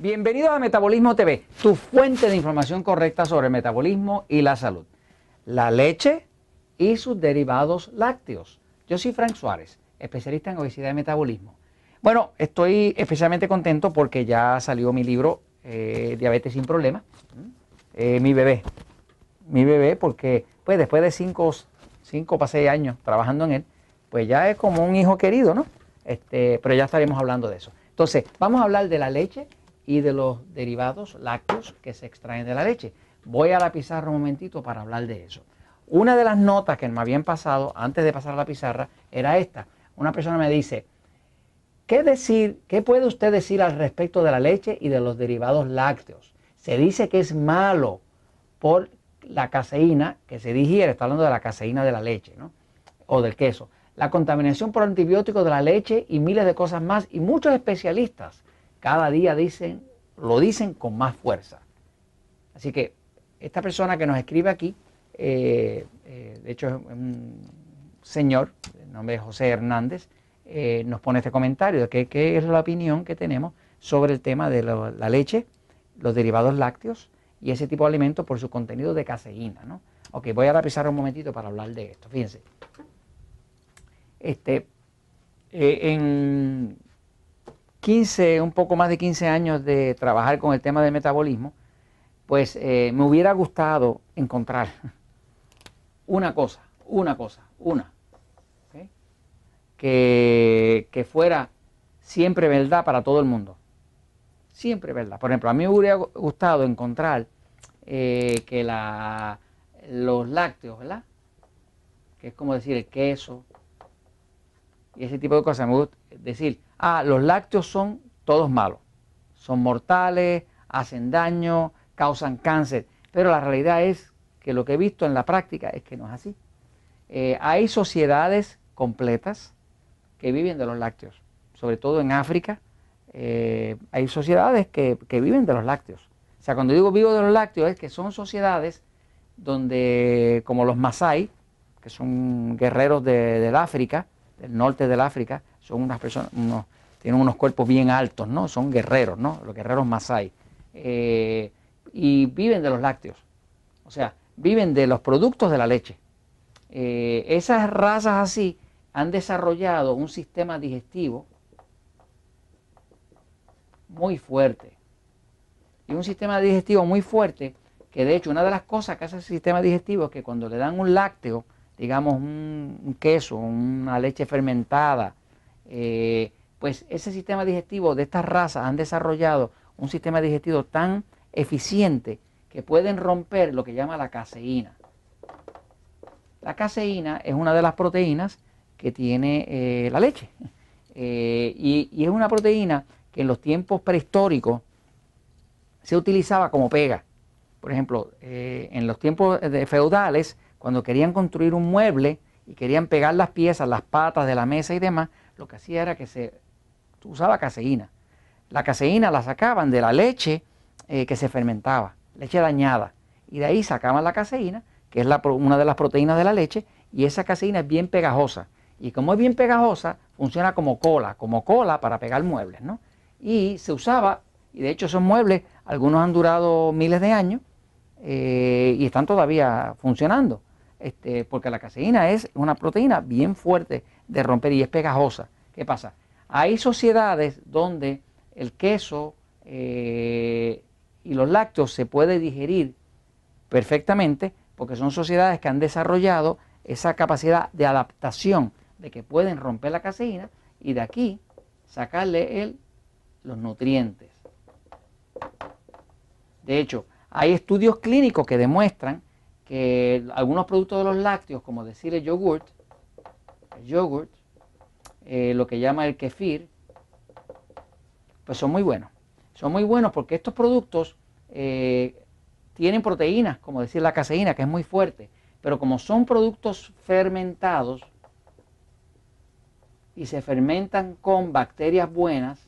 Bienvenidos a Metabolismo TV, tu fuente de información correcta sobre el metabolismo y la salud. La leche y sus derivados lácteos. Yo soy Frank Suárez, especialista en obesidad y metabolismo. Bueno, estoy especialmente contento porque ya salió mi libro eh, Diabetes sin Problemas. Eh, mi bebé, mi bebé, porque pues después de cinco, cinco para seis años trabajando en él, pues ya es como un hijo querido, ¿no? Este, pero ya estaremos hablando de eso. Entonces, vamos a hablar de la leche y de los derivados lácteos que se extraen de la leche. Voy a la pizarra un momentito para hablar de eso. Una de las notas que me habían pasado antes de pasar a la pizarra era esta. Una persona me dice, ¿qué decir, qué puede usted decir al respecto de la leche y de los derivados lácteos? Se dice que es malo por la caseína que se digiere, está hablando de la caseína de la leche, ¿no? O del queso la contaminación por antibióticos de la leche y miles de cosas más. Y muchos especialistas cada día dicen, lo dicen con más fuerza. Así que esta persona que nos escribe aquí, eh, eh, de hecho es un señor, el nombre de José Hernández, eh, nos pone este comentario de qué es la opinión que tenemos sobre el tema de la leche, los derivados lácteos y ese tipo de alimentos por su contenido de caseína. ¿no? Ok, voy a repisar un momentito para hablar de esto. Fíjense. Este, en 15, un poco más de 15 años de trabajar con el tema del metabolismo, pues eh, me hubiera gustado encontrar una cosa, una cosa, una, que, fuera siempre verdad para todo el mundo. Siempre verdad. Por ejemplo, a mí me hubiera gustado encontrar eh, que los lácteos, ¿verdad? Que es como decir el queso, y ese tipo de cosas. Me gusta decir, ah, los lácteos son todos malos, son mortales, hacen daño, causan cáncer. Pero la realidad es que lo que he visto en la práctica es que no es así. Eh, hay sociedades completas que viven de los lácteos, sobre todo en África. Eh, hay sociedades que, viven de los lácteos. O sea, cuando digo vivo de los lácteos es que son sociedades donde, como los Masai, que son guerreros de, del África, del norte del África, son unas personas, tienen unos cuerpos bien altos, ¿no? Son guerreros, ¿no? Los guerreros Masai. Eh, y viven de los lácteos. O sea, viven de los productos de la leche. Eh, esas razas así han desarrollado un sistema digestivo muy fuerte. Y un sistema digestivo muy fuerte que de hecho una de las cosas que hace el sistema digestivo es que cuando le dan un lácteo, digamos, un, queso, una leche fermentada, eh, pues ese sistema digestivo de estas razas han desarrollado un sistema digestivo tan eficiente que pueden romper lo que llama la caseína. La caseína es una de las proteínas que tiene eh, la leche. Eh, y, y, es una proteína que en los tiempos prehistóricos se utilizaba como pega. Por ejemplo, en los tiempos feudales cuando querían construir un mueble y querían pegar las piezas, las patas de la mesa y demás, lo que hacía era que se usaba caseína. La caseína la sacaban de la leche eh, que se fermentaba, leche dañada. Y de ahí sacaban la caseína, que es una de las proteínas de la leche, y esa caseína es bien pegajosa. Y como es bien pegajosa, funciona como cola, como cola para pegar muebles, ¿no? Y se usaba, y de hecho esos muebles, algunos han durado miles de años eh, y están todavía funcionando. Este, porque la caseína es una proteína bien fuerte de romper y es pegajosa. ¿Qué pasa? Hay sociedades donde el queso eh, y los lácteos se puede digerir perfectamente porque son sociedades que han desarrollado esa capacidad de adaptación de que pueden romper la caseína y de aquí sacarle el, los nutrientes. De hecho, hay estudios clínicos que demuestran que algunos productos de los lácteos, como decir el yogurt, el yogurt, eh, lo que llama el kefir, pues son muy buenos. Son muy buenos porque estos productos eh, tienen proteínas, como decir la caseína, que es muy fuerte, pero como son productos fermentados y se fermentan con bacterias buenas,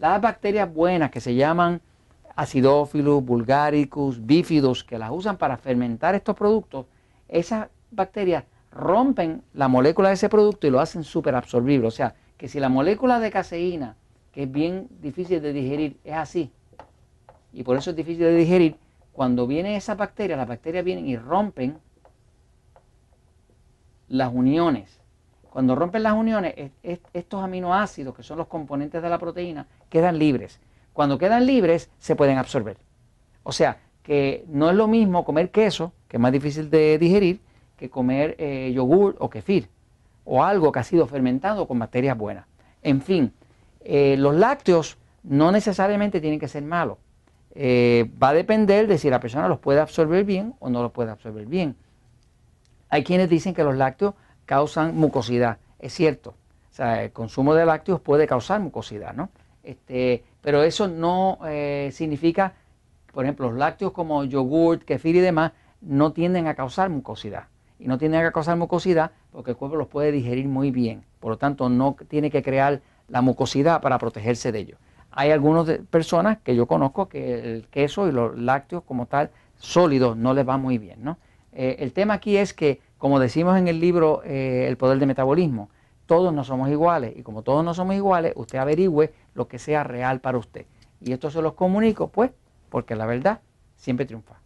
las bacterias buenas que se llaman acidófilos, bulgaricus, bífidos, que las usan para fermentar estos productos, esas bacterias rompen la molécula de ese producto y lo hacen súper absorbible. O sea, que si la molécula de caseína, que es bien difícil de digerir, es así. Y por eso es difícil de digerir. Cuando vienen esas bacterias, las bacterias vienen y rompen las uniones. Cuando rompen las uniones, estos aminoácidos, que son los componentes de la proteína, quedan libres. Cuando quedan libres, se pueden absorber. O sea, que no es lo mismo comer queso, que es más difícil de digerir, que comer eh, yogur o kefir, o algo que ha sido fermentado con bacterias buenas. En fin, eh, los lácteos no necesariamente tienen que ser malos. Eh, va a depender de si la persona los puede absorber bien o no los puede absorber bien. Hay quienes dicen que los lácteos causan mucosidad. Es cierto. O sea, el consumo de lácteos puede causar mucosidad, ¿no? Este, pero eso no eh, significa, por ejemplo, los lácteos como yogurt, kefir y demás, no tienden a causar mucosidad. Y no tienden a causar mucosidad porque el cuerpo los puede digerir muy bien. Por lo tanto, no tiene que crear la mucosidad para protegerse de ellos. Hay algunas personas que yo conozco que el queso y los lácteos como tal sólidos no les va muy bien. Eh, el tema aquí es que, como decimos en el libro eh, El poder del metabolismo, todos no somos iguales y como todos no somos iguales, usted averigüe lo que sea real para usted. Y esto se los comunico, pues, porque la verdad siempre triunfa.